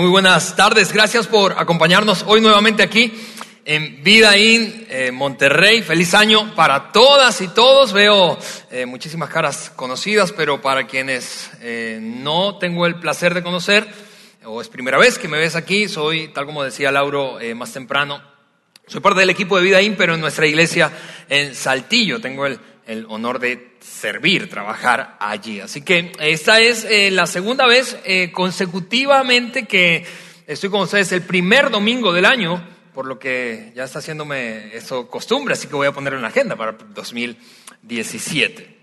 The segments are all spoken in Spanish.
muy buenas tardes. Gracias por acompañarnos hoy nuevamente aquí en Vida In eh, Monterrey. Feliz año para todas y todos. Veo eh, muchísimas caras conocidas, pero para quienes eh, no tengo el placer de conocer, o es primera vez que me ves aquí, soy, tal como decía Lauro más temprano, soy parte del equipo de Vida In, pero en nuestra iglesia en Saltillo. Tengo el, el honor de servir, trabajar allí. Así que esta es la segunda vez consecutivamente que estoy con ustedes el primer domingo del año por lo que ya está haciéndome eso costumbre, así que voy a ponerlo en la agenda para 2017.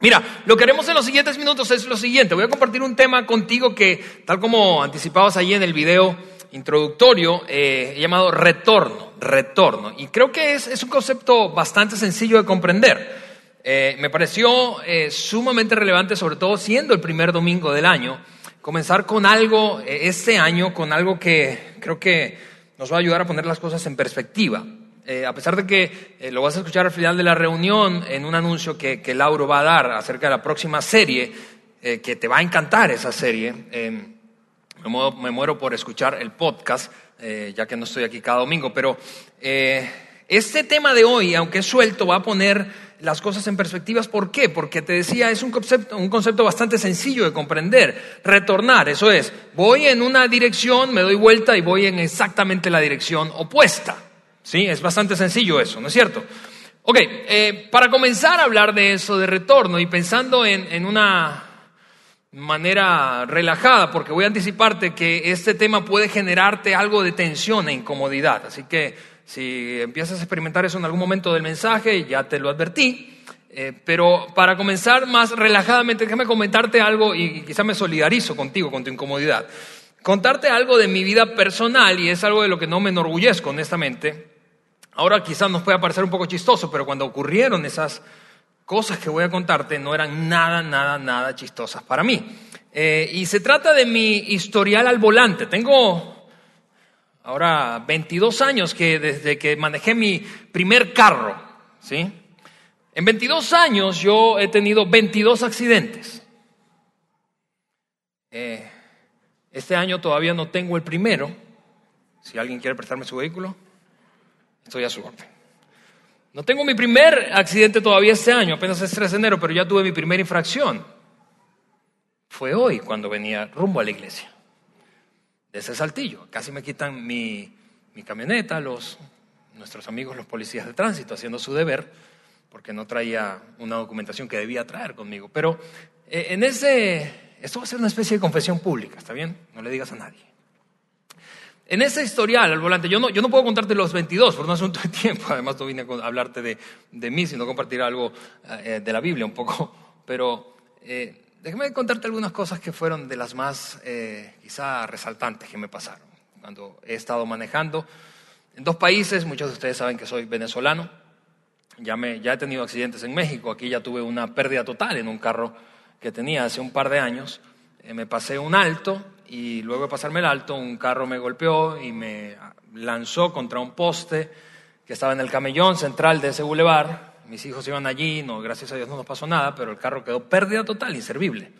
Mira, lo que haremos en los siguientes minutos es lo siguiente. Voy a compartir un tema contigo que, tal como anticipabas ahí en el video introductorio, eh, he llamado retorno, retorno. Y creo que es, un concepto bastante sencillo de comprender. Eh, me pareció eh, sumamente relevante, sobre todo siendo el primer domingo del año, comenzar con algo este año, con algo que creo que nos va a ayudar a poner las cosas en perspectiva. Eh, a pesar de que eh, lo vas a escuchar al final de la reunión en un anuncio que, que Lauro va a dar acerca de la próxima serie, eh, que te va a encantar esa serie, me muero, me, muero, por escuchar el podcast, ya que no estoy aquí cada domingo, pero este tema de hoy, aunque es suelto, va a poner las cosas en perspectivas. ¿Por qué? Porque te decía, es un concepto, un concepto bastante sencillo de comprender. Retornar, eso es, voy en una dirección, me doy vuelta y voy en exactamente la dirección opuesta. ¿Sí? Es bastante sencillo eso, ¿no es cierto? Ok, eh, para comenzar a hablar de eso, de retorno, y pensando en, en una manera relajada, porque voy a anticiparte que este tema puede generarte algo de tensión e incomodidad. Así que si empiezas a experimentar eso en algún momento del mensaje, ya te lo advertí. Eh, pero para comenzar más relajadamente, déjame comentarte algo y quizá me solidarizo contigo, con tu incomodidad. Contarte algo de mi vida personal y es algo de lo que no me enorgullezco, honestamente. Ahora quizás nos pueda parecer un poco chistoso, pero cuando ocurrieron esas cosas que voy a contarte no eran nada, nada, nada chistosas para mí. Eh, y se trata de mi historial al volante. Tengo ahora 22 años que desde que manejé mi primer carro, ¿sí? En 22 años yo he tenido 22 accidentes. Eh, este año todavía no tengo el primero. Si alguien quiere prestarme su vehículo, estoy a su orden. No tengo mi primer accidente todavía este año, apenas es 3 de enero, pero ya tuve mi primera infracción. Fue hoy cuando venía rumbo a la iglesia de ese saltillo. Casi me quitan mi, camioneta, los, nuestros amigos los policías de tránsito haciendo su deber, porque no traía una documentación que debía traer conmigo. Pero eh, en ese, esto va a ser una especie de confesión pública, ¿está bien? No le digas a nadie. En ese historial al volante, yo no, yo no puedo contarte los 22 por un asunto de tiempo, además no vine a hablarte de, de mí, sino compartir algo eh, de la Biblia un poco, pero eh, déjame contarte algunas cosas que fueron de las más eh, quizá resaltantes que me pasaron cuando he estado manejando en dos países. Muchos de ustedes saben que soy venezolano. Ya, me, ya he tenido accidentes en México. Aquí ya tuve una pérdida total en un carro que tenía hace un par de años. Eh, me pasé un alto y luego de pasarme el alto, un carro me golpeó y me lanzó contra un poste que estaba en el camellón central de ese bulevar mis hijos iban allí, no, gracias a Dios no nos pasó nada, pero el carro quedó pérdida total, inservible.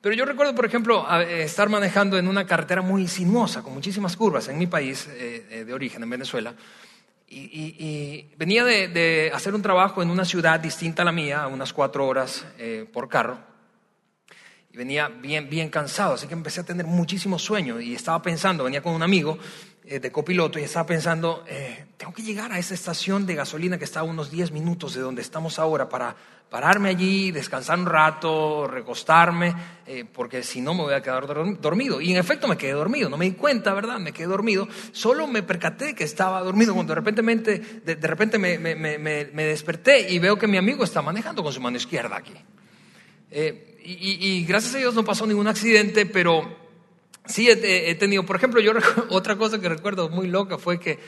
Pero yo recuerdo, por ejemplo, estar manejando en una carretera muy sinuosa, con muchísimas curvas, en mi país eh, eh, de origen, en Venezuela, y, venía de, hacer un trabajo en una ciudad distinta a la mía, a unas cuatro horas eh, por carro, y venía bien, bien cansado, así que empecé a tener muchísimo sueño y estaba pensando, venía con un amigo eh, de copiloto y estaba pensando, eh, tengo que llegar a esa estación de gasolina que está a unos 10 minutos de donde estamos ahora para pararme allí, descansar un rato, recostarme, eh, porque si no me voy a quedar dormido. Y en efecto me quedé dormido, no me di cuenta, ¿verdad? Me quedé dormido, solo me percaté que estaba dormido cuando de repente, de, repente me, me, me, me, desperté y veo que mi amigo está manejando con su mano izquierda aquí. y, gracias a Dios no pasó ningún accidente, pero sí he, tenido, por ejemplo, yo otra cosa que recuerdo muy loca fue que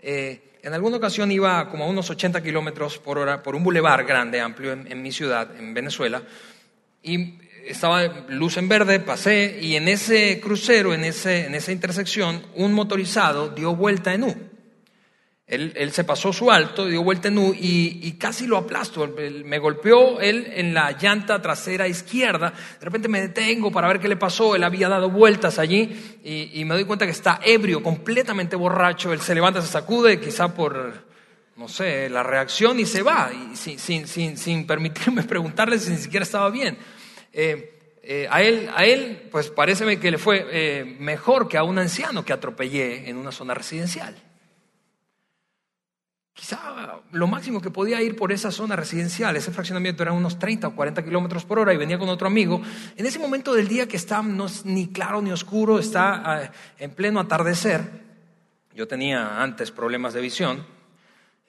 eh, en alguna ocasión iba como a unos 80 kilómetros por hora por un bulevar grande, amplio en, mi ciudad, en Venezuela, y estaba luz en verde, pasé, y en ese crucero, en, ese, en esa intersección, un motorizado dio vuelta en U. él, se pasó su alto, dio vuelta y, casi lo aplasto. Me golpeó él en la llanta trasera izquierda. De repente me detengo para ver qué le pasó. Él había dado vueltas allí y, me doy cuenta que está ebrio, completamente borracho. Él se levanta, se sacude, quizá por, no sé, la reacción y se va, y sin, sin, sin, permitirme preguntarle si ni siquiera estaba bien. Eh, eh, a, él, a él, pues parece que le fue eh, mejor que a un anciano que atropellé en una zona residencial. Quizá lo máximo que podía ir por esa zona residencial, ese fraccionamiento eran unos 30 o 40 kilómetros por hora y venía con otro amigo. En ese momento del día que está no es ni claro ni oscuro, está ah, en pleno atardecer. Yo tenía antes problemas de visión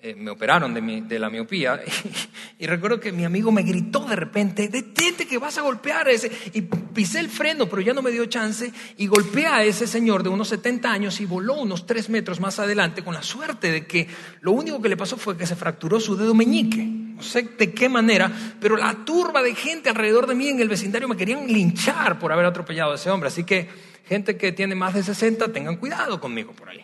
eh, me operaron de, la miopía y, recuerdo que mi amigo me gritó de repente, detente que vas a golpear a ese. Y pisé el freno, pero ya no me dio chance y golpeé a ese señor de unos 70 años y voló unos 3 metros más adelante con la suerte de que lo único que le pasó fue que se fracturó su dedo meñique. No sé de qué manera, pero la turba de gente alrededor de mí en el vecindario me querían linchar por haber atropellado a ese hombre. Así que gente que tiene más de 60, tengan cuidado conmigo por ahí.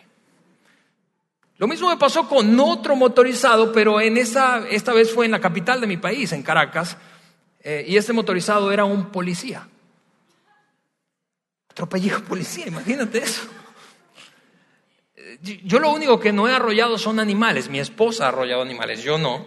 Lo mismo me pasó con otro motorizado, pero en esa, esta vez fue en la capital de mi país, en Caracas, eh, y este motorizado era un policía. Atropellé a policía, imagínate eso. Eh, yo lo único que no he arrollado son animales, mi esposa ha arrollado animales, yo no.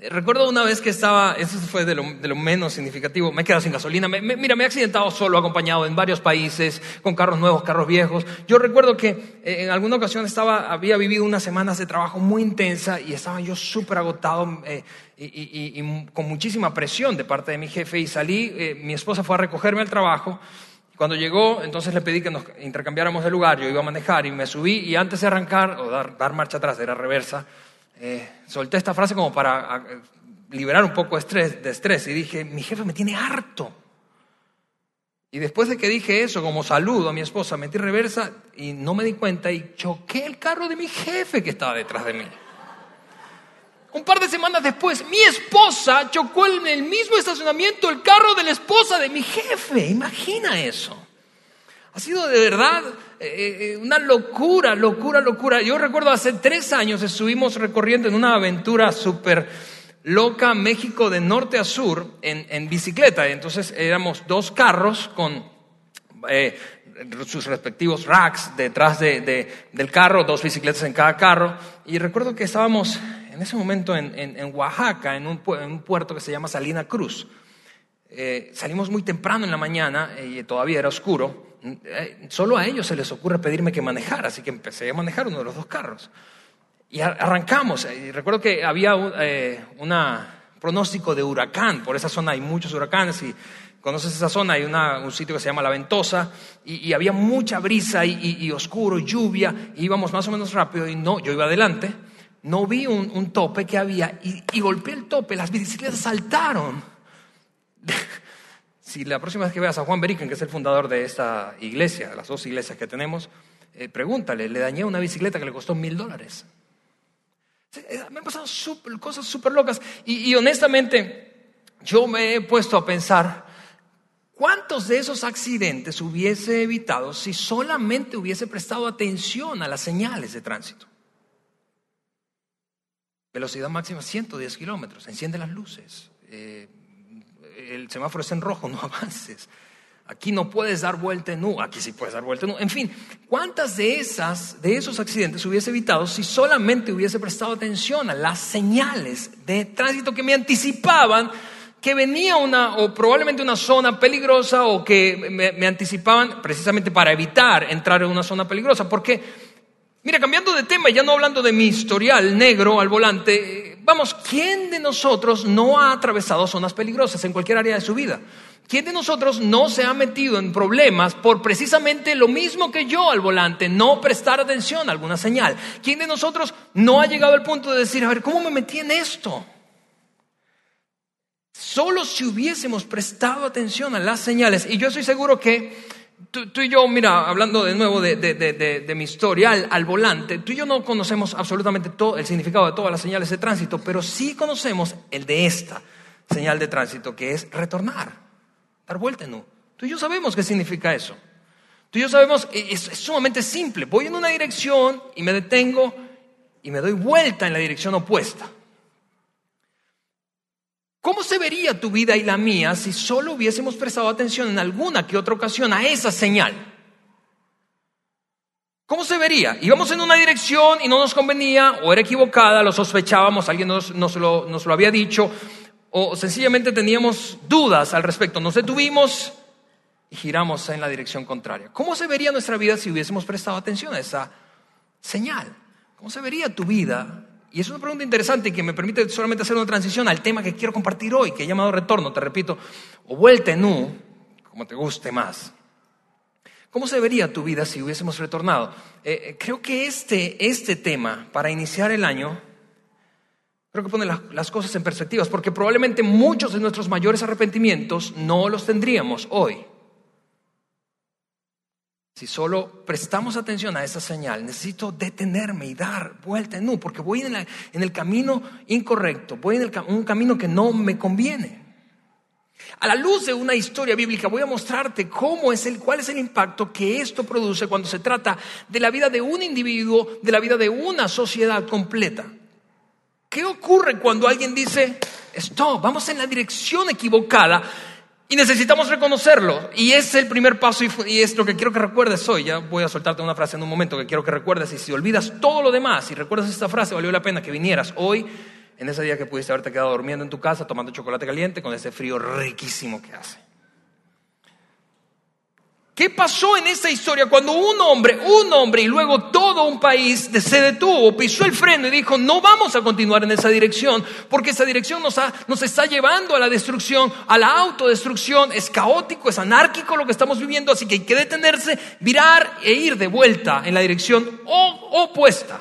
Recuerdo una vez que estaba, eso fue de lo, menos significativo, me he quedado sin gasolina. mira, me he accidentado solo, acompañado en varios países, con carros nuevos, carros viejos. Yo recuerdo que eh, en alguna ocasión estaba, había vivido unas semanas de trabajo muy intensa y estaba yo súper agotado eh, y, con muchísima presión de parte de mi jefe y salí, eh, mi esposa fue a recogerme al trabajo. Cuando llegó, entonces le pedí que nos intercambiáramos de lugar, yo iba a manejar y me subí y antes de arrancar o dar marcha atrás, era reversa, eh, solté esta frase como para liberar un poco de estrés, de estrés y dije, mi jefe me tiene harto. Y después de que dije eso, como saludo a mi esposa, metí reversa y no me di cuenta y choqué el carro de mi jefe que estaba detrás de mí. Un par de semanas después, mi esposa chocó en el mismo estacionamiento el carro de la esposa de mi jefe. Imagina eso. Ha sido de verdad eh, eh, una locura, locura, locura. Yo recuerdo hace tres años estuvimos recorriendo en una aventura súper loca México de norte a sur en, bicicleta. Entonces éramos dos carros con eh, sus respectivos racks detrás del carro, dos bicicletas en cada carro. Y recuerdo que estábamos en ese momento en, Oaxaca, en un, puerto que se llama Salina Cruz. salimos muy temprano en la mañana y todavía era oscuro. Eh, solo a ellos se les ocurre pedirme que manejara, así que empecé a manejar uno de los dos carros. Y arrancamos. Y recuerdo que había un eh, pronóstico de huracán. Por esa zona hay muchos huracanes y conoces esa zona, hay un sitio que se llama La Ventosa y, había mucha brisa y, oscuro, lluvia. Y íbamos más o menos rápido y no, yo iba adelante. No vi un, un tope que había y golpeé el tope. Las bicicletas saltaron. Si la próxima vez que veas a Juan Beriken, que es el fundador de esta iglesia, las dos iglesias que tenemos, eh, pregúntale, le dañé una bicicleta que le costó mil dólares. Eh, me han pasado cosas súper locas y, honestamente yo me he puesto a pensar, ¿cuántos de esos accidentes hubiese evitado si solamente hubiese prestado atención a las señales de tránsito? Velocidad máxima 110 kilómetros, enciende las luces. Eh, el semáforo es en rojo, no avances. Aquí no puedes dar vuelta en U, aquí sí puedes dar vuelta en U. En fin, ¿cuántas de esas, de esos accidentes hubiese evitado si solamente hubiese prestado atención a las señales de tránsito que me anticipaban que venía una, o probablemente una zona peligrosa o que me, me anticipaban precisamente para evitar entrar en una zona peligrosa? Porque, mira, cambiando de tema, ya no hablando de mi historial negro al volante, Vamos, ¿quién de nosotros no ha atravesado zonas peligrosas en cualquier área de su vida? ¿Quién de nosotros no se ha metido en problemas por precisamente lo mismo que yo al volante, no prestar atención a alguna señal? ¿Quién de nosotros no ha llegado al punto de decir, a ver, ¿cómo me metí en esto? Solo si hubiésemos prestado atención a las señales, y yo estoy seguro que Tú, y yo, mira, hablando de nuevo de, mi historial al volante, tú y yo no conocemos absolutamente todo el significado de todas las señales de tránsito, pero sí conocemos el de esta señal de tránsito, que es retornar, dar vuelta en U. Tú y yo sabemos qué significa eso. Tú y yo sabemos, es, es sumamente simple. Voy en una dirección y me detengo y me doy vuelta en la dirección opuesta. ¿Cómo se vería tu vida y la mía si solo hubiésemos prestado atención en alguna que otra ocasión a esa señal? ¿Cómo se vería? Íbamos en una dirección y no nos convenía, o era equivocada, lo sospechábamos, alguien nos, lo, lo había dicho, o sencillamente teníamos dudas al respecto. Nos detuvimos y giramos en la dirección contraria. ¿Cómo se vería nuestra vida si hubiésemos prestado atención a esa señal? ¿Cómo se vería tu vida? Y es una pregunta interesante que me permite solamente hacer una transición al tema que quiero compartir hoy, que he llamado retorno, te repito, o vuelta en U, como te guste más. ¿Cómo se vería tu vida si hubiésemos retornado? Eh, eh, creo que este, este tema, para iniciar el año, creo que pone las cosas en perspectivas, porque probablemente muchos de nuestros mayores arrepentimientos no los tendríamos hoy. Si solo prestamos atención a esa señal, necesito detenerme y dar vuelta en U, porque voy en, el camino incorrecto, voy en un camino que no me conviene. A la luz de una historia bíblica voy a mostrarte cómo es el, cuál es el impacto que esto produce cuando se trata de la vida de un individuo, de la vida de una sociedad completa. ¿Qué ocurre cuando alguien dice, stop, vamos en la dirección equivocada? Y necesitamos reconocerlo. Y es el primer paso y es lo que quiero que recuerdes hoy. Ya voy a soltarte una frase en un momento que quiero que recuerdes. Y si olvidas todo lo demás y recuerdas esta frase, valió la pena que vinieras hoy, en ese día que pudiste haberte quedado durmiendo en tu casa, tomando chocolate caliente con ese frío riquísimo que hace. ¿Qué pasó en esta historia cuando un hombre, un hombre y luego un país se detuvo, pisó el freno y dijo, no vamos a continuar en esa dirección, porque esa dirección nos, nos está llevando a la destrucción, a la autodestrucción, es caótico, es anárquico lo que estamos viviendo, así que hay que detenerse, virar e ir de vuelta en la dirección opuesta.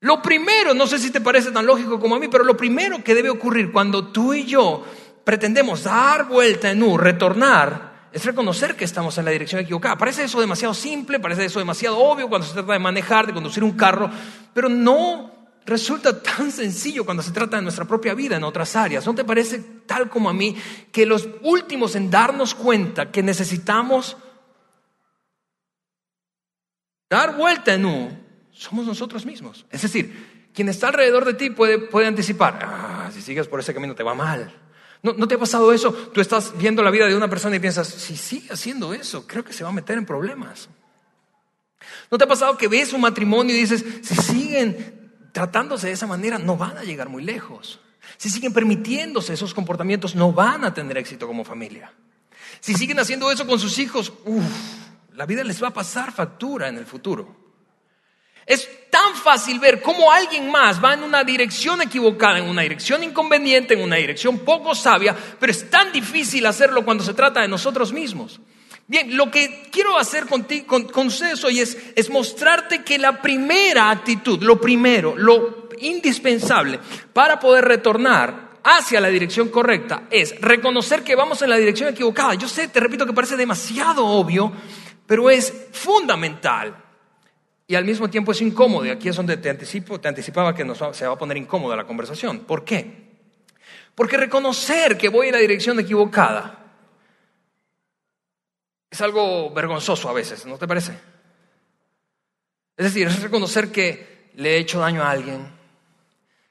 Lo primero, no sé si te parece tan lógico como a mí, pero lo primero que debe ocurrir cuando tú y yo pretendemos dar vuelta en U, retornar, es reconocer que estamos en la dirección equivocada. Parece eso demasiado simple, parece eso demasiado obvio cuando se trata de manejar, de conducir un carro, pero no resulta tan sencillo cuando se trata de nuestra propia vida en otras áreas. ¿No te parece tal como a mí que los últimos en darnos cuenta que necesitamos dar vuelta en U somos nosotros mismos? Es decir, quien está alrededor de ti puede, puede anticipar, ah, si sigues por ese camino te va mal. ¿No, te ha pasado eso? Tú estás viendo la vida de una persona y piensas, si sigue haciendo eso, creo que se va a meter en problemas. ¿No te ha pasado que ves un matrimonio y dices, si siguen tratándose de esa manera, no van a llegar muy lejos? Si siguen permitiéndose esos comportamientos, no van a tener éxito como familia. Si siguen haciendo eso con sus hijos, la vida les va a pasar factura en el futuro. Es tan fácil ver cómo alguien más va en una dirección equivocada, en una dirección inconveniente, en una dirección poco sabia, pero es tan difícil hacerlo cuando se trata de nosotros mismos. Bien, lo que quiero hacer con, con ustedes hoy es, es mostrarte que la primera actitud, lo primero, lo indispensable para poder retornar hacia la dirección correcta es reconocer que vamos en la dirección equivocada. Yo sé, te repito que parece demasiado obvio, pero es fundamental y al mismo tiempo es incómodo. Y aquí es donde te anticipo, te anticipaba que se va a poner incómoda la conversación. ¿Por qué? Porque reconocer que voy en la dirección equivocada es algo vergonzoso a veces, ¿no te parece? Es decir, es reconocer que le he hecho daño a alguien,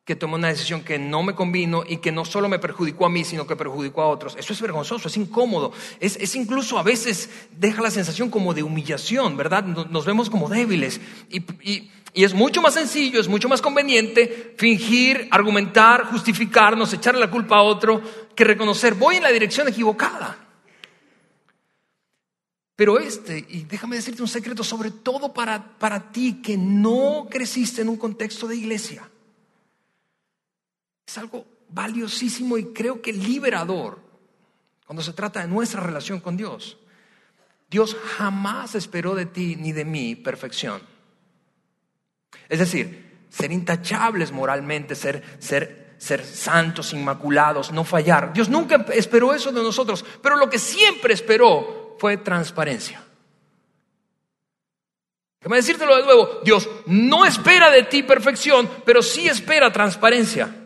que tomó una decisión que no me convino y que no solo me perjudicó a mí, sino que perjudicó a otros. Eso es vergonzoso, es incómodo, es, incluso a veces deja la sensación como de humillación, ¿verdad? Nos vemos como débiles y, es mucho más sencillo, es mucho más conveniente fingir, argumentar, justificarnos, echarle la culpa a otro, que reconocer, voy en la dirección equivocada. Pero este, y déjame decirte un secreto, sobre todo para, para ti que no creciste en un contexto de iglesia es algo valiosísimo y creo que liberador cuando se trata de nuestra relación con Dios. Dios jamás esperó de ti ni de mí perfección. Es decir, ser intachables moralmente, ser, ser, ser santos, inmaculados, no fallar. Dios nunca esperó eso de nosotros, pero lo que siempre esperó fue transparencia. Déjame decírtelo de nuevo, Dios no espera de ti perfección, pero sí espera transparencia.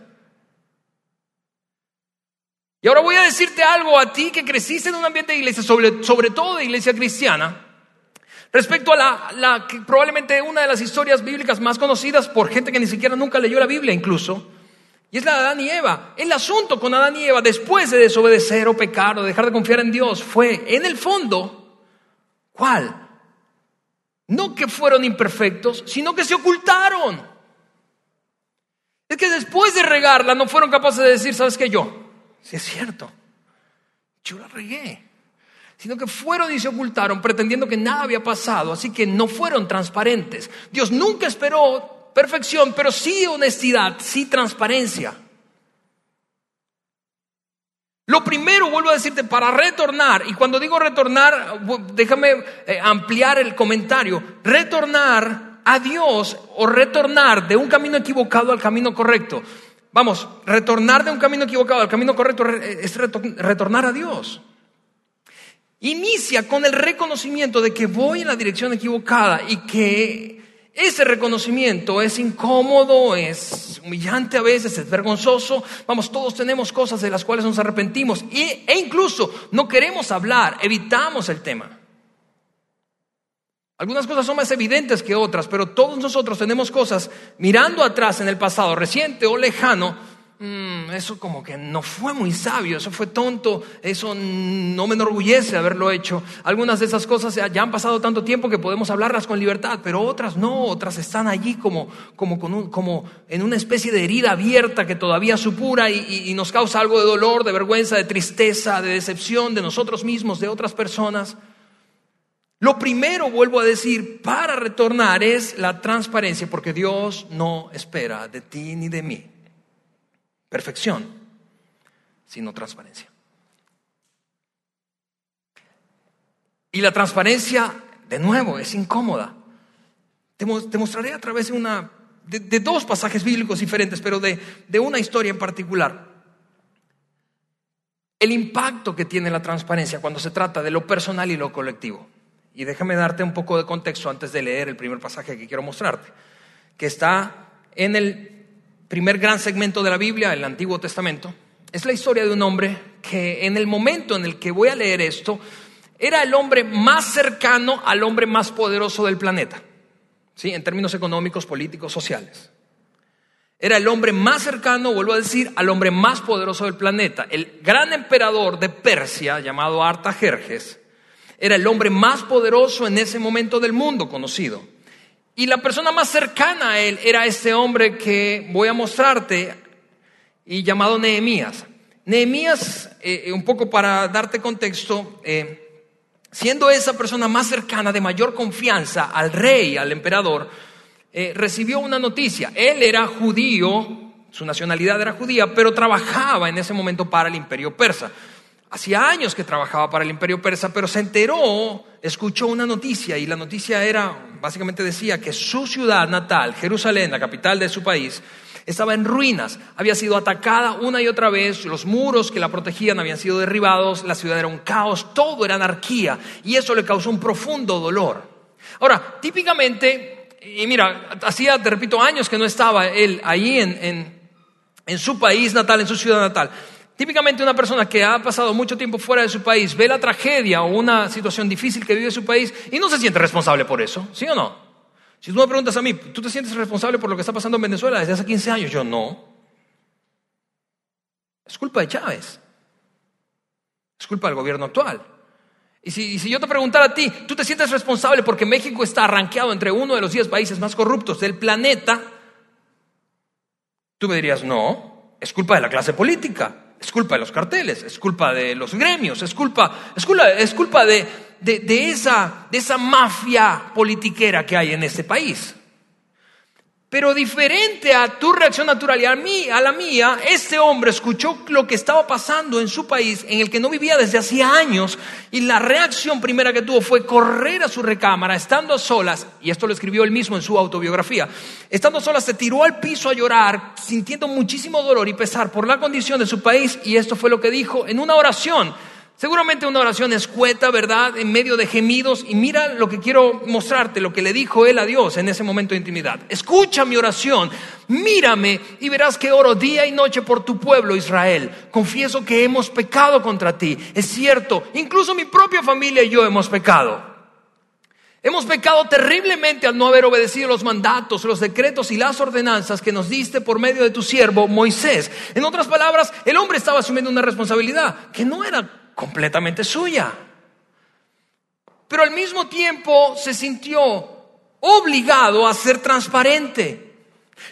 Y ahora voy a decirte algo a ti que creciste en un ambiente de iglesia, sobre, todo de iglesia cristiana. respecto a la, la que probablemente una de las historias bíblicas más conocidas por gente que ni siquiera nunca leyó la Biblia incluso, y es la de Adán y Eva. El asunto con Adán y Eva, después de desobedecer o pecar o dejar de confiar en Dios, fue, en el fondo, ¿cuál? No que fueron imperfectos, sino que se ocultaron. Es que después de regarla no fueron capaces de decir, ¿sabes qué yo? Si es cierto, yo la regué. Sino que fueron y se ocultaron pretendiendo que nada había pasado, así que no fueron transparentes. Dios nunca esperó perfección, pero sí honestidad, sí transparencia. Lo primero, vuelvo a decirte, para retornar, y cuando digo retornar, déjame eh, ampliar el comentario, retornar a Dios o retornar de un camino equivocado al camino correcto. Vamos, retornar de un camino equivocado al camino correcto es retornar a Dios. Inicia con el reconocimiento de que voy en la dirección equivocada y que ese reconocimiento es incómodo, es humillante a veces, es vergonzoso. Vamos, todos tenemos cosas de las cuales nos arrepentimos e incluso no queremos hablar, evitamos el tema. Algunas cosas son más evidentes que otras, pero todos nosotros tenemos cosas mirando atrás en el pasado, reciente o lejano, Mm, eso como que no fue muy sabio, eso fue tonto, eso no me enorgullece haberlo hecho. Algunas de esas cosas ya han pasado tanto tiempo que podemos hablarlas con libertad, pero otras no, otras están allí como, como, como en una especie de herida abierta que todavía supura y, y nos causa algo de dolor, de vergüenza, de tristeza, de decepción de nosotros mismos, de otras personas. Lo primero, vuelvo a decir, para retornar es la transparencia, porque Dios no espera de ti ni de mí perfección, sino transparencia. Y la transparencia, de nuevo, es incómoda. Te, mostraré a través de, una, de, dos pasajes bíblicos diferentes, pero de, de una historia en particular. El impacto que tiene la transparencia cuando se trata de lo personal y lo colectivo. Y déjame darte un poco de contexto antes de leer el primer pasaje que quiero mostrarte, que está en el primer gran segmento de la Biblia, el Antiguo Testamento, es la historia de un hombre que en el momento en el que voy a leer esto, era el hombre más cercano al hombre más poderoso del planeta, ¿sí? en términos económicos, políticos, sociales. Era el hombre más cercano, vuelvo a decir, al hombre más poderoso del planeta. El gran emperador de Persia, llamado Artajerjes, era el hombre más poderoso en ese momento del mundo conocido. Y la persona más cercana a él era este hombre que voy a mostrarte y llamado Nehemías. Nehemías, eh, un poco para darte contexto, eh, siendo esa persona más cercana, de mayor confianza al rey, al emperador, eh, recibió una noticia. Él era judío, su nacionalidad era judía, pero trabajaba en ese momento para el imperio persa. Hacía años que trabajaba para el imperio persa, pero se enteró, escuchó una noticia y la noticia era, básicamente decía que su ciudad natal, Jerusalén, la capital de su país, estaba en ruinas, había sido atacada una y otra vez, los muros que la protegían habían sido derribados, la ciudad era un caos, todo era anarquía y eso le causó un profundo dolor. Ahora, típicamente, y mira, hacía, te repito, años que no estaba él ahí en, en su país natal, en su ciudad natal. Típicamente una persona que ha pasado mucho tiempo fuera de su país ve la tragedia o una situación difícil que vive su país y no se siente responsable por eso, ¿sí o no? Si tú me preguntas a mí, ¿tú te sientes responsable por lo que está pasando en Venezuela desde hace 15 años? Yo no. Es culpa de Chávez. Es culpa del gobierno actual. Y si, yo te preguntara a ti, ¿tú te sientes responsable porque México está arranqueado entre uno de los 10 países más corruptos del planeta? Tú me dirías, no, es culpa de la clase política. Es culpa de los carteles, es culpa de los gremios, es culpa, es culpa, es culpa de, de, esa, de esa mafia politiquera que hay en este país. Pero diferente a tu reacción natural y a, mí, a la mía, este hombre escuchó lo que estaba pasando en su país, en el que no vivía desde hacía años, y la reacción primera que tuvo fue correr a su recámara, estando a solas, y esto lo escribió él mismo en su autobiografía, estando a solas se tiró al piso a llorar, sintiendo muchísimo dolor y pesar por la condición de su país, y esto fue lo que dijo en una oración Seguramente una oración escueta, ¿verdad? En medio de gemidos. Y mira lo que quiero mostrarte, lo que le dijo él a Dios en ese momento de intimidad. Escucha mi oración, mírame y verás que oro día y noche por tu pueblo Israel. Confieso que hemos pecado contra ti. Es cierto, incluso mi propia familia y yo hemos pecado. Hemos pecado terriblemente al no haber obedecido los mandatos, los decretos y las ordenanzas que nos diste por medio de tu siervo Moisés. En otras palabras, el hombre estaba asumiendo una responsabilidad que no era completamente suya. Pero al mismo tiempo se sintió obligado a ser transparente.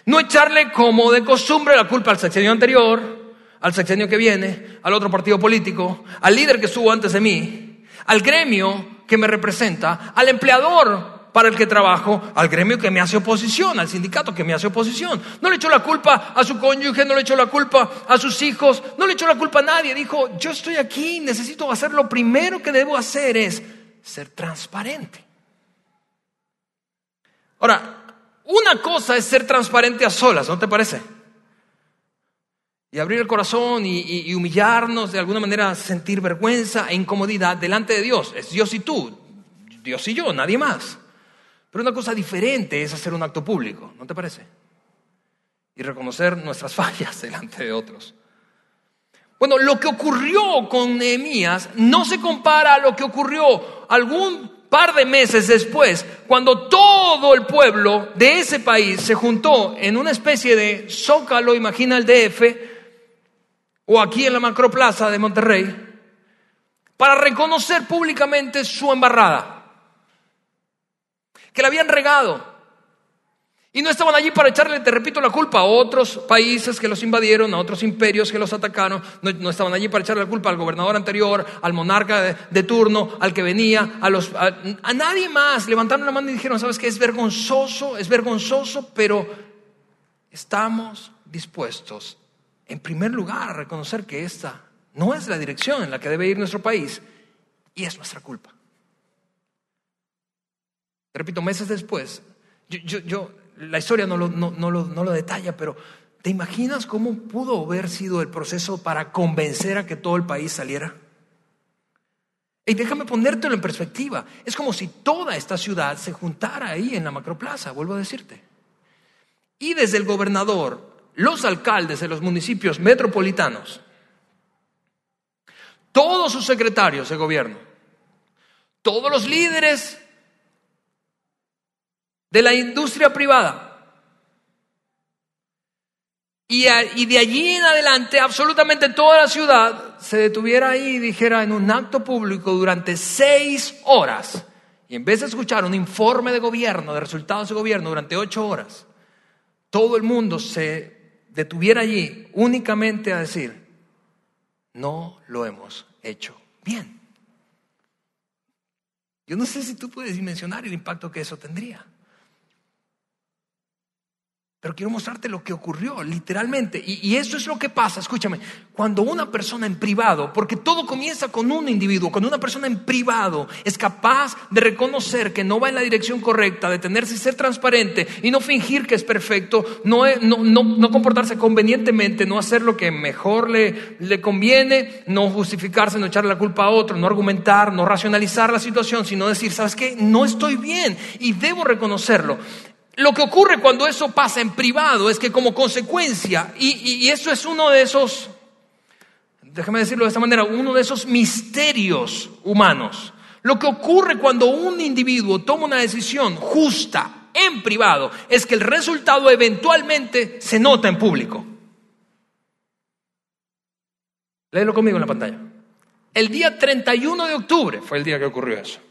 No echarle como de costumbre la culpa al sexenio anterior, al sexenio que viene, al otro partido político, al líder que estuvo antes de mí, al gremio que me representa, al empleador para el que trabajo, al gremio que me hace oposición, al sindicato que me hace oposición. No le echó la culpa a su cónyuge, no le echó la culpa a sus hijos, no le echó la culpa a nadie. Dijo, yo estoy aquí, necesito hacer lo primero que debo hacer es ser transparente. Ahora, una cosa es ser transparente a solas, ¿no te parece? Y abrir el corazón y, humillarnos, de alguna manera sentir vergüenza e incomodidad delante de Dios. Es Dios y tú, Dios y yo, nadie más. Pero una cosa diferente es hacer un acto público, ¿no te parece? Y reconocer nuestras fallas delante de otros. Bueno, lo que ocurrió con Nehemías no se compara a lo que ocurrió algún par de meses después, cuando todo el pueblo de ese país se juntó en una especie de zócalo, imagina el DF, o aquí en la Macroplaza de Monterrey para reconocer públicamente su embarrada, que la habían regado. Y no estaban allí para echarle, te repito, la culpa a otros países que los invadieron, a otros imperios que los atacaron. No, estaban allí para echarle la culpa al gobernador anterior, al monarca de, turno, al que venía, a, los, a, a nadie más. Levantaron la mano y dijeron, ¿sabes qué? Es vergonzoso, es vergonzoso, pero estamos dispuestos en primer lugar, reconocer que esta no es la dirección en la que debe ir nuestro país y es nuestra culpa. Repito, meses después, yo, la historia no lo, no lo detalla, pero ¿te imaginas cómo pudo haber sido el proceso para convencer a que todo el país saliera? Y déjame ponértelo en perspectiva. Es como si toda esta ciudad se juntara ahí en la macroplaza, vuelvo a decirte. Y desde el gobernador los alcaldes de los municipios metropolitanos, todos sus secretarios de gobierno, todos los líderes de la industria privada, y, de allí en adelante absolutamente toda la ciudad se detuviera ahí y dijera en un acto público durante seis horas, y en vez de escuchar un informe de gobierno, de resultados de gobierno durante ocho horas, todo el mundo se detuviera allí únicamente a decir, no lo hemos hecho bien. Yo no sé si tú puedes dimensionar el impacto que eso tendría. Pero quiero mostrarte lo que ocurrió, literalmente. Y, eso es lo que pasa, escúchame, cuando una persona en privado, porque todo comienza con un individuo, cuando una persona en privado es capaz de reconocer que no va en la dirección correcta, de tenerse y ser transparente y no fingir que es perfecto, no, no, comportarse convenientemente, no hacer lo que mejor le, le conviene, no justificarse, no echarle la culpa a otro, no argumentar, no racionalizar la situación, sino decir, ¿sabes qué? No estoy bien y debo reconocerlo. Lo que ocurre cuando eso pasa en privado es que como consecuencia, y, eso es uno de esos, déjame decirlo de esta manera, uno de esos misterios humanos. Lo que ocurre cuando un individuo toma una decisión justa en privado es que el resultado eventualmente se nota en público. Léelo conmigo en la pantalla. El día 31 de octubre fue el día que ocurrió eso.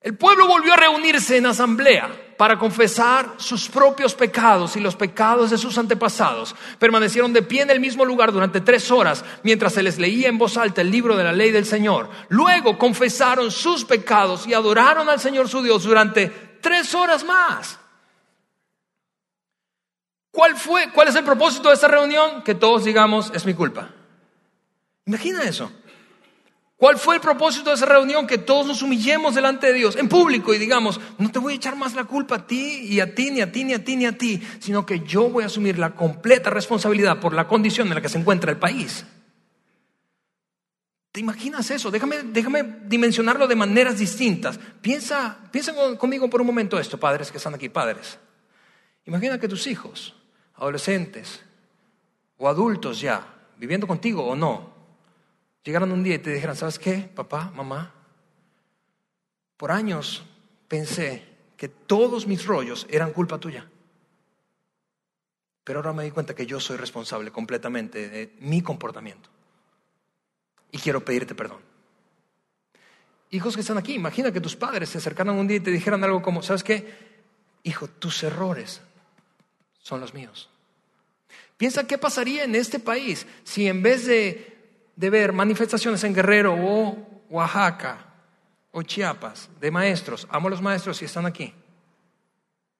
El pueblo volvió a reunirse en asamblea para confesar sus propios pecados y los pecados de sus antepasados. Permanecieron de pie en el mismo lugar durante tres horas mientras se les leía en voz alta el libro de la ley del Señor. Luego confesaron sus pecados y adoraron al Señor su Dios durante tres horas más. ¿Cuál fue? ¿Cuál es el propósito de esta reunión? Que todos digamos, es mi culpa. Imagina eso. ¿Cuál fue el propósito de esa reunión? Que todos nos humillemos delante de Dios en público y digamos, no te voy a echar más la culpa a ti y a ti, ni a ti, ni a ti, ni a ti, sino que yo voy a asumir la completa responsabilidad por la condición en la que se encuentra el país. ¿Te imaginas eso? Déjame, déjame dimensionarlo de maneras distintas. Piensa, piensa conmigo por un momento esto, padres que están aquí, padres. Imagina que tus hijos, adolescentes o adultos ya, viviendo contigo o no, llegaran un día y te dijeran, ¿sabes qué, papá, mamá? Por años pensé que todos mis rollos eran culpa tuya. Pero ahora me di cuenta que yo soy responsable completamente de mi comportamiento. Y quiero pedirte perdón. Hijos que están aquí, imagina que tus padres se acercaran un día y te dijeran algo como, ¿sabes qué? Hijo, tus errores son los míos. Piensa qué pasaría en este país si en vez de, de ver manifestaciones en Guerrero o Oaxaca o Chiapas de maestros, amo los maestros si están aquí,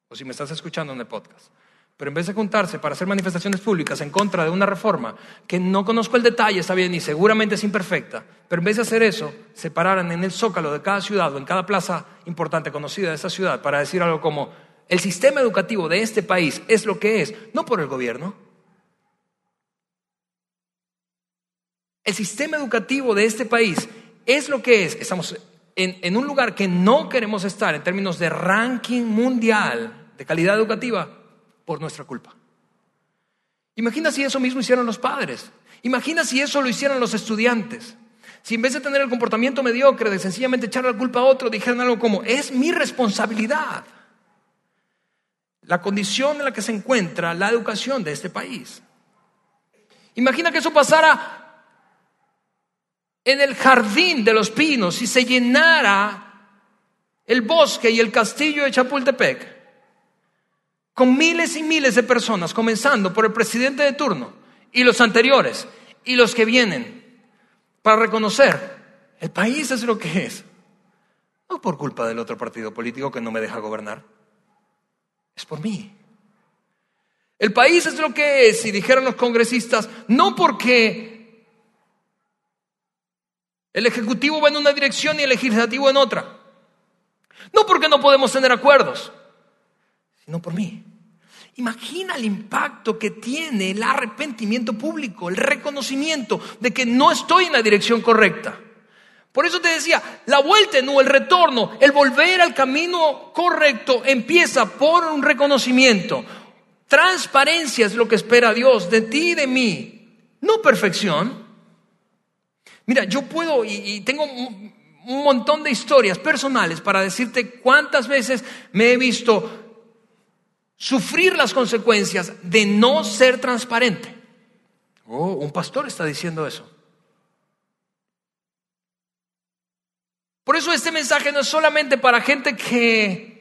o si me estás escuchando en el podcast, pero en vez de juntarse para hacer manifestaciones públicas en contra de una reforma que no conozco el detalle, está bien y seguramente es imperfecta, pero en vez de hacer eso, se pararan en el zócalo de cada ciudad o en cada plaza importante conocida de esa ciudad para decir algo como, el sistema educativo de este país es lo que es, no por el gobierno. El sistema educativo de este país es lo que es. Estamos en, un lugar que no queremos estar en términos de ranking mundial de calidad educativa por nuestra culpa. Imagina si eso mismo hicieron los padres. Imagina si eso lo hicieran los estudiantes. Si en vez de tener el comportamiento mediocre de sencillamente echar la culpa a otro, dijeran algo como, es mi responsabilidad la condición en la que se encuentra la educación de este país. Imagina que eso pasara en el jardín de los pinos y se llenara el bosque y el castillo de Chapultepec con miles y miles de personas, comenzando por el presidente de turno y los anteriores y los que vienen, para reconocer, el país es lo que es, no por culpa del otro partido político que no me deja gobernar, es por mí. El país es lo que es, y dijeron los congresistas, no porque el Ejecutivo va en una dirección y el Legislativo en otra, no porque no podemos tener acuerdos, sino por mí. Imagina el impacto que tiene el arrepentimiento público, el reconocimiento de que no estoy en la dirección correcta. Por eso te decía, la vuelta, no el retorno, el volver al camino correcto empieza por un reconocimiento. Transparencia es lo que espera Dios de ti y de mí, no perfección. Mira, yo puedo y, tengo un montón de historias personales para decirte cuántas veces me he visto sufrir las consecuencias de no ser transparente. Oh, un pastor está diciendo eso. Por eso este mensaje no es solamente para gente que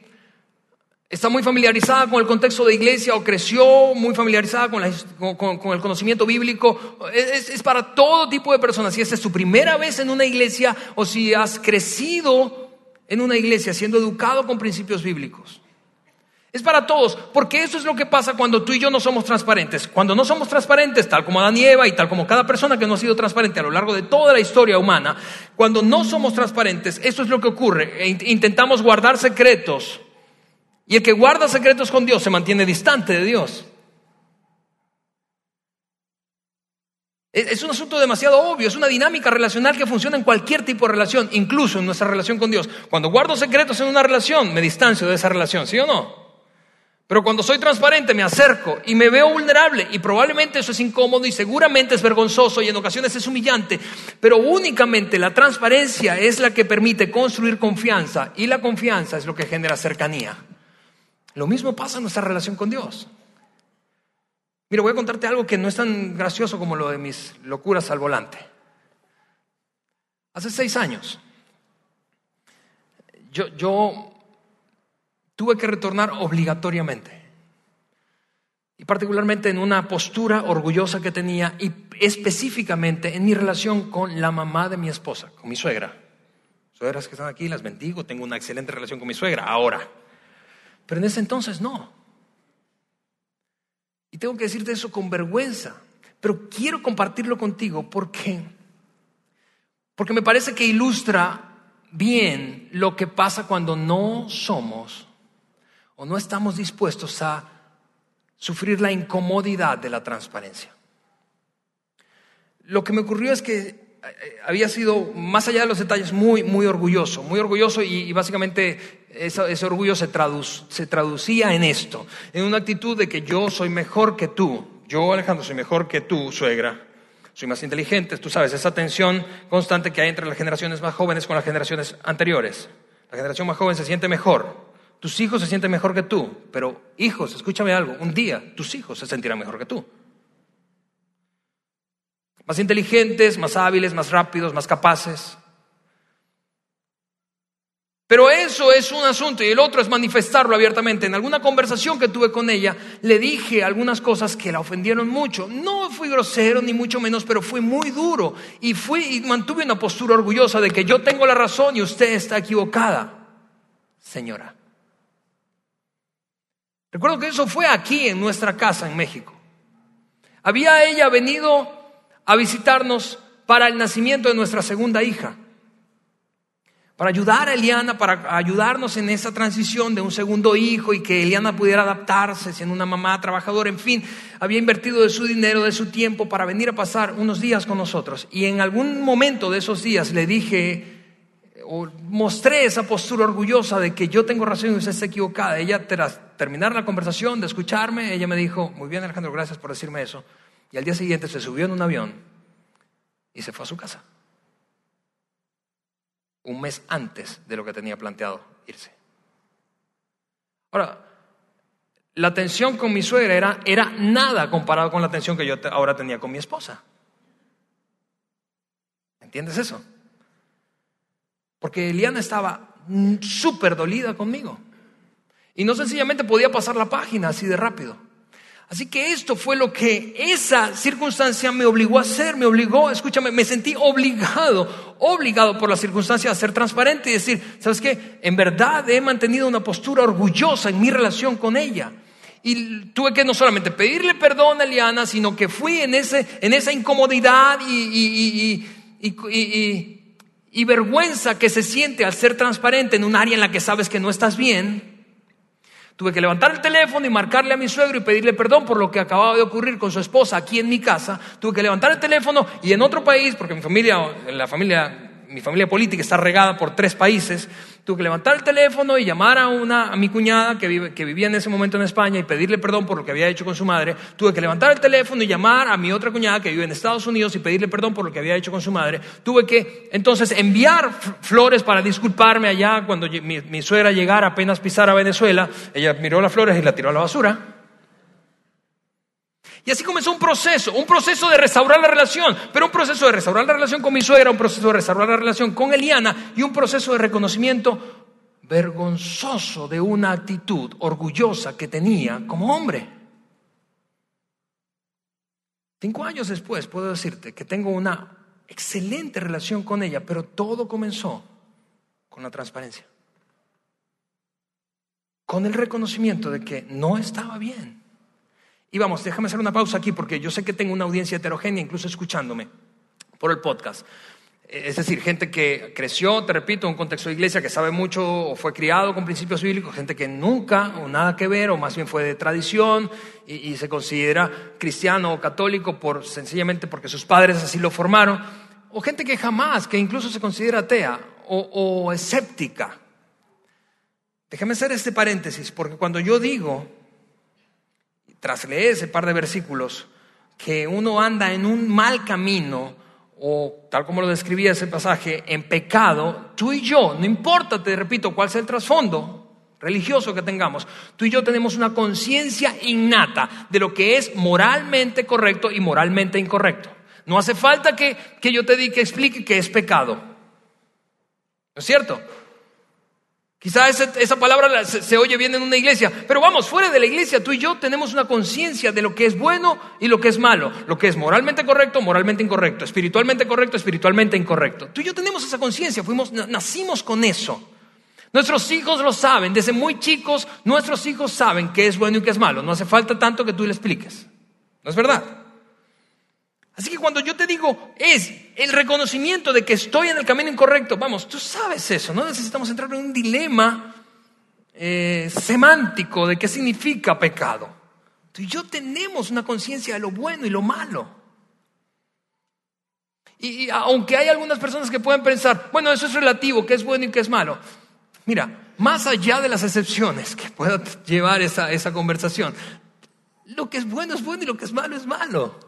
está muy familiarizada con el contexto de iglesia o creció muy familiarizada con, el conocimiento bíblico. Es, para todo tipo de personas. Si esta es tu primera vez en una iglesia o si has crecido en una iglesia siendo educado con principios bíblicos. Es para todos, porque eso es lo que pasa cuando tú y yo no somos transparentes. Cuando no somos transparentes, tal como Adán y Eva y tal como cada persona que no ha sido transparente a lo largo de toda la historia humana, cuando no somos transparentes, eso es lo que ocurre. E intentamos guardar secretos. Y el que guarda secretos con Dios se mantiene distante de Dios. Es un asunto demasiado obvio, es una dinámica relacional que funciona en cualquier tipo de relación, incluso en nuestra relación con Dios. Cuando guardo secretos en una relación, me distancio de esa relación, ¿sí o no? Pero cuando soy transparente me acerco y me veo vulnerable y probablemente eso es incómodo y seguramente es vergonzoso y en ocasiones es humillante, pero únicamente la transparencia es la que permite construir confianza y la confianza es lo que genera cercanía. Lo mismo pasa en nuestra relación con Dios. Mira, voy a contarte algo que no es tan gracioso como lo de mis locuras al volante. Hace seis años, yo, tuve que retornar obligatoriamente. Y particularmente en una postura orgullosa que tenía y específicamente en mi relación con la mamá de mi esposa, con mi suegra. Suegras que están aquí, las bendigo, tengo una excelente relación con mi suegra ahora. Pero en ese entonces no. Y tengo que decirte eso con vergüenza, pero quiero compartirlo contigo porque porque me parece que ilustra bien lo que pasa cuando no somos o no estamos dispuestos a sufrir la incomodidad de la transparencia. Lo que me ocurrió es que había sido, más allá de los detalles, muy, muy orgulloso, muy orgulloso y, básicamente ese, orgullo se, se traducía en esto, en una actitud de que yo soy mejor que tú, yo Alejandro soy mejor que tú, suegra, soy más inteligente, tú sabes, esa tensión constante que hay entre las generaciones más jóvenes con las generaciones anteriores. La generación más joven se siente mejor. Tus hijos se sienten mejor que tú. Pero hijos, escúchame algo, un día tus hijos se sentirán mejor que tú. Más inteligentes, más hábiles, más rápidos, más capaces. Pero eso es un asunto y el otro es manifestarlo abiertamente. En alguna conversación que tuve con ella, le dije algunas cosas que la ofendieron mucho. No fui grosero ni mucho menos, pero fui muy duro y fui y mantuve una postura orgullosa de que yo tengo la razón y usted está equivocada, señora. Recuerdo que eso fue aquí en nuestra casa en México. Había ella venido a visitarnos para el nacimiento de nuestra segunda hija para ayudar a Eliana, para ayudarnos en esa transición de un segundo hijo y que Eliana pudiera adaptarse siendo una mamá trabajadora, en fin, había invertido de su dinero, de su tiempo para venir a pasar unos días con nosotros. Y en algún momento de esos días le dije, o mostré esa postura orgullosa de que yo tengo razón y usted está equivocada. Ella, tras terminar la conversación, de escucharme, ella me dijo, muy bien Alejandro, gracias por decirme eso. Y al día siguiente se subió en un avión y se fue a su casa un mes antes de lo que tenía planteado irse. Ahora, la tensión con mi suegra era, era nada comparado con la tensión que yo ahora tenía con mi esposa. ¿Entiendes eso? Porque Eliana estaba súper dolida conmigo. Y no sencillamente podía pasar la página así de rápido. Así que esto fue lo que esa circunstancia me obligó a hacer, me obligó, escúchame, me sentí obligado, obligado por la circunstancia a ser transparente y decir, ¿sabes qué? En verdad he mantenido una postura orgullosa en mi relación con ella. Y tuve que no solamente pedirle perdón a Eliana, sino que fui en, ese, en esa incomodidad y, y vergüenza que se siente al ser transparente en un área en la que sabes que no estás bien Tuve que levantar el teléfono y marcarle a mi suegro y pedirle perdón por lo que acababa de ocurrir con su esposa aquí en mi casa. Tuve que levantar el teléfono y en otro país, porque mi familia, la familia mi familia política está regada por tres países, tuve que levantar el teléfono y llamar a, una, a mi cuñada que, vive, que vivía en ese momento en España y pedirle perdón por lo que había hecho con su madre. Tuve que levantar el teléfono y llamar a mi otra cuñada que vive en Estados Unidos y pedirle perdón por lo que había hecho con su madre. Tuve que entonces enviar flores para disculparme allá cuando mi, mi suegra llegara apenas pisar a Venezuela. Ella miró las flores y la tiró a la basura. Y así comenzó un proceso, un proceso de restaurar la relación, pero un proceso de restaurar la relación con mi suegra, un proceso de restaurar la relación con Eliana y un proceso de reconocimiento vergonzoso de una actitud orgullosa que tenía como hombre. Cinco años después puedo decirte que tengo una excelente relación con ella, pero todo comenzó con la transparencia, con el reconocimiento de que no estaba bien y vamos, déjame hacer una pausa aquí porque yo sé que tengo una audiencia heterogénea, incluso escuchándome por el podcast. Es decir, gente que creció, te repito, en un contexto de iglesia, que sabe mucho o fue criado con principios bíblicos, gente que nunca o nada que ver, o más bien fue de tradición y, se considera cristiano o católico por, sencillamente porque sus padres así lo formaron, o gente que jamás, que incluso se considera atea o escéptica. Déjame hacer este paréntesis, porque cuando yo digo tras leer ese par de versículos, que uno anda en un mal camino, o tal como lo describía ese pasaje, en pecado, tú y yo, no importa, te repito, cuál sea el trasfondo religioso que tengamos, tú y yo tenemos una conciencia innata de lo que es moralmente correcto y moralmente incorrecto. No hace falta que, que yo te diga, que explique que es pecado. ¿No es cierto? Quizá esa, palabra se, oye bien en una iglesia, pero vamos, fuera de la iglesia, tú y yo tenemos una conciencia de lo que es bueno y lo que es malo, lo que es moralmente correcto, moralmente incorrecto, espiritualmente correcto, espiritualmente incorrecto. Tú y yo tenemos esa conciencia, fuimos, nacimos con eso. Nuestros hijos lo saben, desde muy chicos nuestros hijos saben qué es bueno y qué es malo. No hace falta tanto que tú le expliques. ¿No es verdad? Así que cuando yo te digo es el reconocimiento de que estoy en el camino incorrecto, vamos, tú sabes eso, no necesitamos entrar en un dilema eh, semántico de qué significa pecado. Tú y yo tenemos una conciencia de lo bueno y lo malo. Y, aunque hay algunas personas que pueden pensar, bueno, eso es relativo, qué es bueno y qué es malo. Mira, más allá de las excepciones que pueda llevar esa, esa conversación, lo que es bueno es bueno y lo que es malo es malo.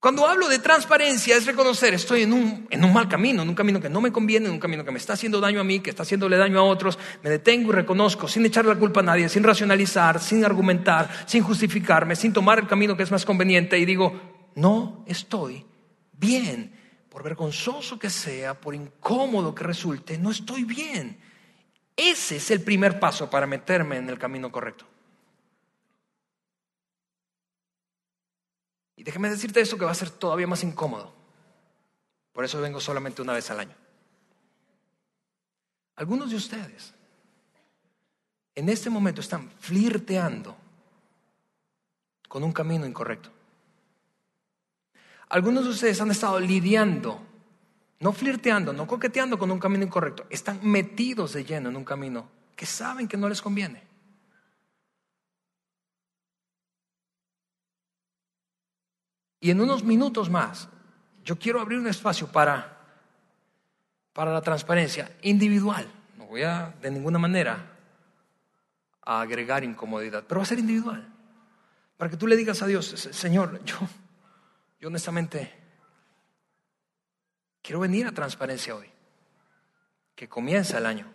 Cuando hablo de transparencia es reconocer, estoy en un, en un mal camino, en un camino que no me conviene, en un camino que me está haciendo daño a mí, que está haciéndole daño a otros, me detengo y reconozco sin echarle la culpa a nadie, sin racionalizar, sin argumentar, sin justificarme, sin tomar el camino que es más conveniente y digo, no estoy bien, por vergonzoso que sea, por incómodo que resulte, no estoy bien. Ese es el primer paso para meterme en el camino correcto. Y déjeme decirte esto que va a ser todavía más incómodo. Por eso vengo solamente una vez al año. Algunos de ustedes en este momento están flirteando con un camino incorrecto. Algunos de ustedes han estado lidiando, no flirteando, no coqueteando con un camino incorrecto, están metidos de lleno en un camino que saben que no les conviene. Y en unos minutos más, yo quiero abrir un espacio para, para la transparencia individual. No voy a de ninguna manera a agregar incomodidad, pero va a ser individual. Para que tú le digas a Dios, Señor, yo, yo honestamente quiero venir a transparencia hoy, que comienza el año.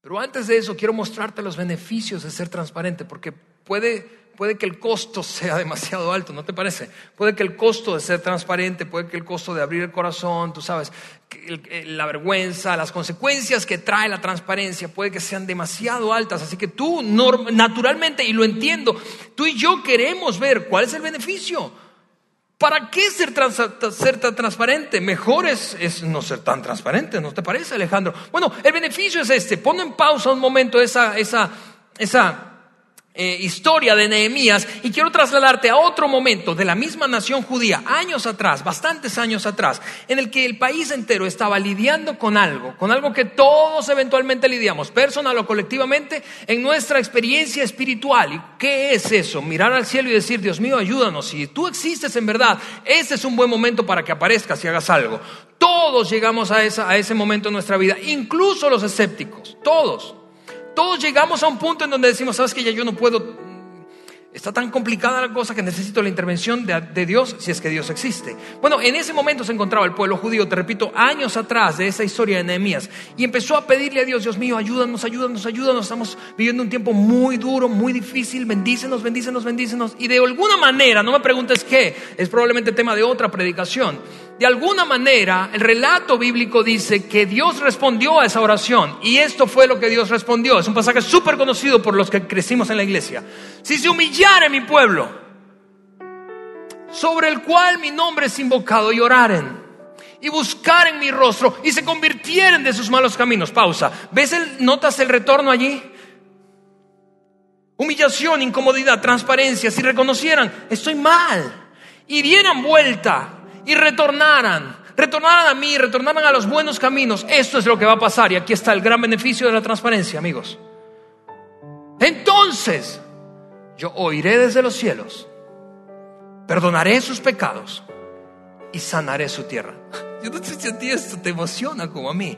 Pero antes de eso quiero mostrarte los beneficios de ser transparente, porque puede puede que el costo sea demasiado alto, ¿no te parece? Puede que el costo de ser transparente, puede que el costo de abrir el corazón, tú sabes, la vergüenza, las consecuencias que trae la transparencia, puede que sean demasiado altas. Así que tú, naturalmente, y lo entiendo, tú y yo queremos ver cuál es el beneficio. ¿Para qué ser, tan transparente? Mejor es, es, no ser tan transparente, ¿no te parece, Alejandro? Bueno, el beneficio es este. Pon en pausa un momento esa, esa, esa eh, historia de Nehemías y quiero trasladarte a otro momento de la misma nación judía, años atrás, bastantes años atrás, en el que el país entero estaba lidiando con algo, con algo que todos eventualmente lidiamos, personal o colectivamente, en nuestra experiencia espiritual. ¿Y qué es eso? Mirar al cielo y decir, Dios mío, ayúdanos. Si tú existes en verdad, ese es un buen momento para que aparezcas y hagas algo. Todos llegamos a, esa, a ese momento en nuestra vida, incluso los escépticos, todos todos llegamos a un punto en donde decimos, sabes que ya yo no puedo, está tan complicada la cosa que necesito la intervención de, Dios si es que Dios existe. Bueno, en ese momento se encontraba el pueblo judío, te repito, años atrás de esa historia de Nehemías, y empezó a pedirle a Dios, Dios mío, ayúdanos, ayúdanos, ayúdanos, estamos viviendo un tiempo muy duro, muy difícil, bendícenos, bendícenos, bendícenos, y de alguna manera, no me preguntes qué, es probablemente tema de otra predicación de alguna manera, el relato bíblico dice que Dios respondió a esa oración. Y esto fue lo que Dios respondió. Es un pasaje súper conocido por los que crecimos en la iglesia. Si se humillare mi pueblo, sobre el cual mi nombre es invocado, y oraren, y buscaren mi rostro, y se convirtieren de sus malos caminos. Pausa. ¿Ves el, notas el retorno allí? Humillación, incomodidad, transparencia. Si reconocieran, estoy mal, y dieran vuelta y retornaran, retornaran a mí, retornaran a los buenos caminos, esto es lo que va a pasar y aquí está el gran beneficio de la transparencia, amigos. Entonces, yo oiré desde los cielos, perdonaré sus pecados y sanaré su tierra. Yo no sé si a ti esto te emociona como a mí.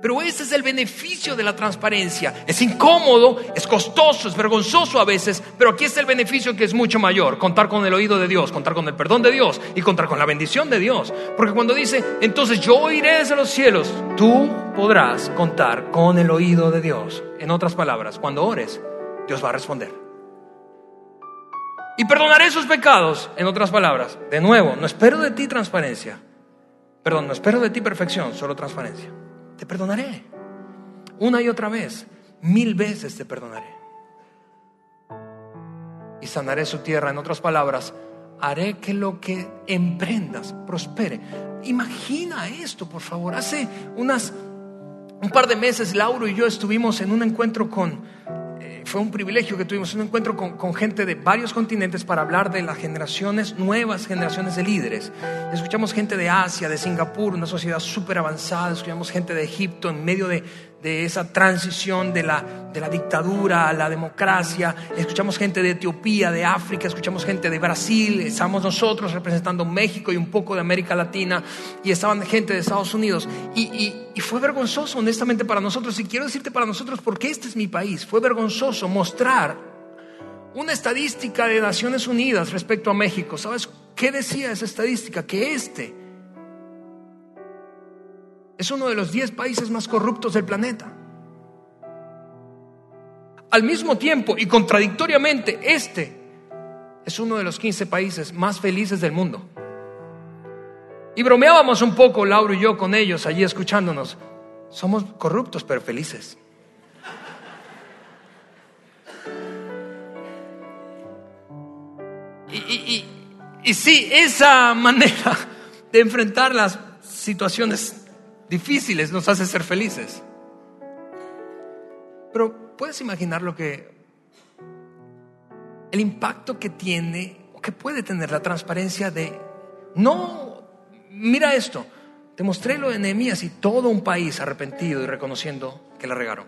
Pero ese es el beneficio de la transparencia. Es incómodo, es costoso, es vergonzoso a veces, pero aquí está el beneficio que es mucho mayor. Contar con el oído de Dios, contar con el perdón de Dios y contar con la bendición de Dios. Porque cuando dice, entonces yo oiré desde los cielos, tú podrás contar con el oído de Dios. En otras palabras, cuando ores, Dios va a responder. Y perdonaré sus pecados. En otras palabras, de nuevo, no espero de ti transparencia. Perdón, no espero de ti perfección, solo transparencia te perdonaré. Una y otra vez, mil veces te perdonaré. Y sanaré su tierra. En otras palabras, haré que lo que emprendas prospere. Imagina esto, por favor. Hace unas un par de meses, Lauro y yo estuvimos en un encuentro con fue un privilegio que tuvimos un encuentro con, gente de varios continentes para hablar de las generaciones, nuevas generaciones de líderes. Escuchamos gente de Asia, de Singapur, una sociedad súper avanzada, escuchamos gente de Egipto en medio de, de esa transición de la, de la dictadura a la democracia, escuchamos gente de Etiopía, de África, escuchamos gente de Brasil, estamos nosotros representando México y un poco de América Latina, y estaban gente de Estados Unidos. Y, y, y fue vergonzoso, honestamente, para nosotros, y quiero decirte para nosotros, porque este es mi país, fue vergonzoso mostrar una estadística de Naciones Unidas respecto a México. ¿Sabes qué decía esa estadística? Que este es uno de los 10 países más corruptos del planeta. Al mismo tiempo y contradictoriamente, este es uno de los 15 países más felices del mundo. Y bromeábamos un poco, Lauro y yo, con ellos allí escuchándonos. Somos corruptos pero felices. Y, y, sí, esa manera de enfrentar las situaciones difíciles nos hace ser felices. Pero puedes imaginar lo que el impacto que tiene o que puede tener la transparencia de no mira esto, te mostré lo de Nehemías y todo un país arrepentido y reconociendo que la regaron.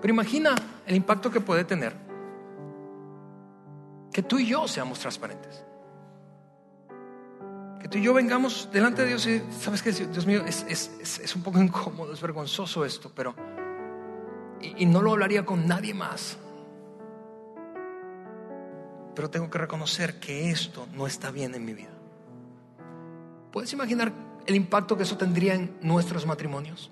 Pero imagina el impacto que puede tener que tú y yo seamos transparentes. Y yo vengamos delante de Dios y, ¿sabes qué? Dios mío, es, un poco incómodo, es vergonzoso esto, pero... Y, y no lo hablaría con nadie más. Pero tengo que reconocer que esto no está bien en mi vida. ¿Puedes imaginar el impacto que eso tendría en nuestros matrimonios?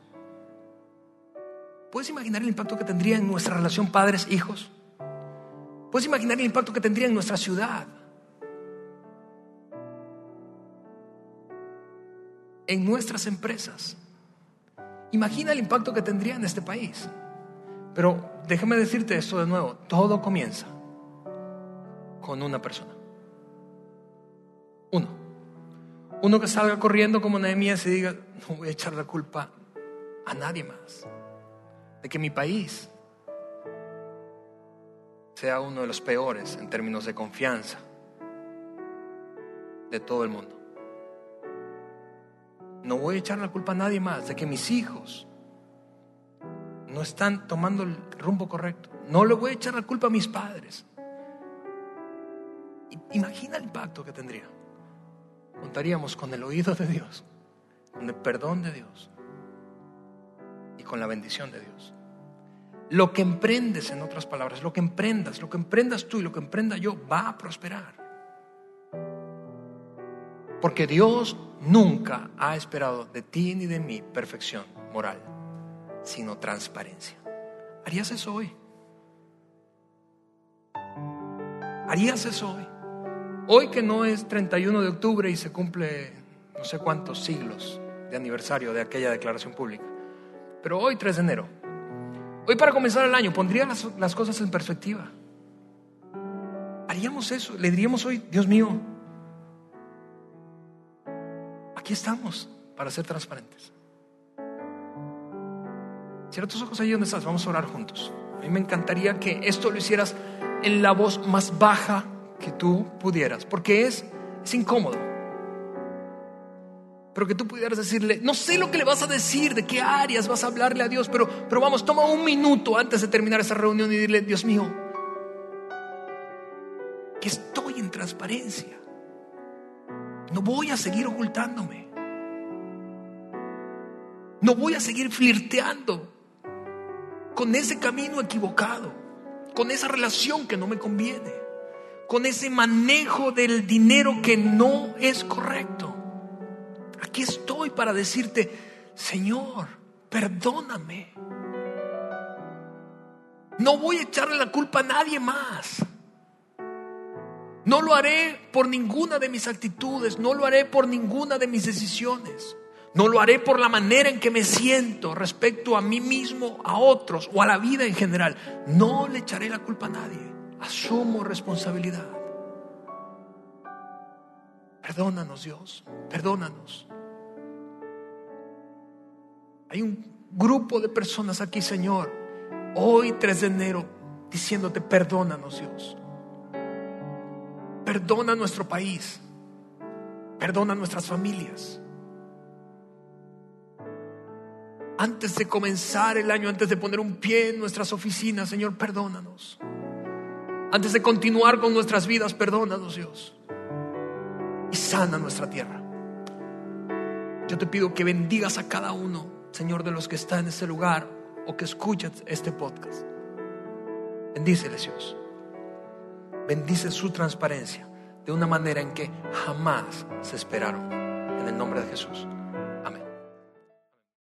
¿Puedes imaginar el impacto que tendría en nuestra relación padres-hijos? ¿Puedes imaginar el impacto que tendría en nuestra ciudad? En nuestras empresas. Imagina el impacto que tendría en este país. Pero déjame decirte esto de nuevo, todo comienza con una persona. Uno. Uno que salga corriendo como Nehemías y diga, no voy a echar la culpa a nadie más. De que mi país sea uno de los peores en términos de confianza de todo el mundo. No voy a echar la culpa a nadie más de que mis hijos no están tomando el rumbo correcto. No le voy a echar la culpa a mis padres. Imagina el impacto que tendría. Contaríamos con el oído de Dios, con el perdón de Dios y con la bendición de Dios. Lo que emprendes, en otras palabras, lo que emprendas, lo que emprendas tú y lo que emprenda yo va a prosperar. Porque Dios nunca ha esperado de ti ni de mí perfección moral, sino transparencia. ¿Harías eso hoy? ¿Harías eso hoy? Hoy que no es 31 de octubre y se cumple no sé cuántos siglos de aniversario de aquella declaración pública, pero hoy 3 de enero Hoy para comenzar el año, pondría las, cosas en perspectiva. Haríamos eso, le diríamos hoy, Dios mío, aquí estamos para ser transparentes. Cierra tus ojos ahí donde estás, vamos a orar juntos. A mí me encantaría que esto lo hicieras en la voz más baja que tú pudieras, porque es, es incómodo pero que tú pudieras decirle, no sé lo que le vas a decir, de qué áreas vas a hablarle a Dios, pero, pero vamos, toma un minuto antes de terminar esa reunión y dile, Dios mío, que estoy en transparencia. No voy a seguir ocultándome. No voy a seguir flirteando con ese camino equivocado, con esa relación que no me conviene, con ese manejo del dinero que no es correcto. Aquí estoy para decirte, Señor, perdóname. No voy a echarle la culpa a nadie más. No lo haré por ninguna de mis actitudes, no lo haré por ninguna de mis decisiones. No lo haré por la manera en que me siento respecto a mí mismo, a otros o a la vida en general. No le echaré la culpa a nadie. Asumo responsabilidad. Perdónanos Dios, perdónanos. Hay un grupo de personas aquí, Señor, hoy 3 de enero, diciéndote, perdónanos Dios. Perdona nuestro país. Perdona nuestras familias. Antes de comenzar el año, antes de poner un pie en nuestras oficinas, Señor, perdónanos. Antes de continuar con nuestras vidas, perdónanos Dios y sana nuestra tierra. Yo te pido que bendigas a cada uno, Señor, de los que están en este lugar o que escuchan este podcast. Bendíceles, Dios. Bendice su transparencia de una manera en que jamás se esperaron. En el nombre de Jesús.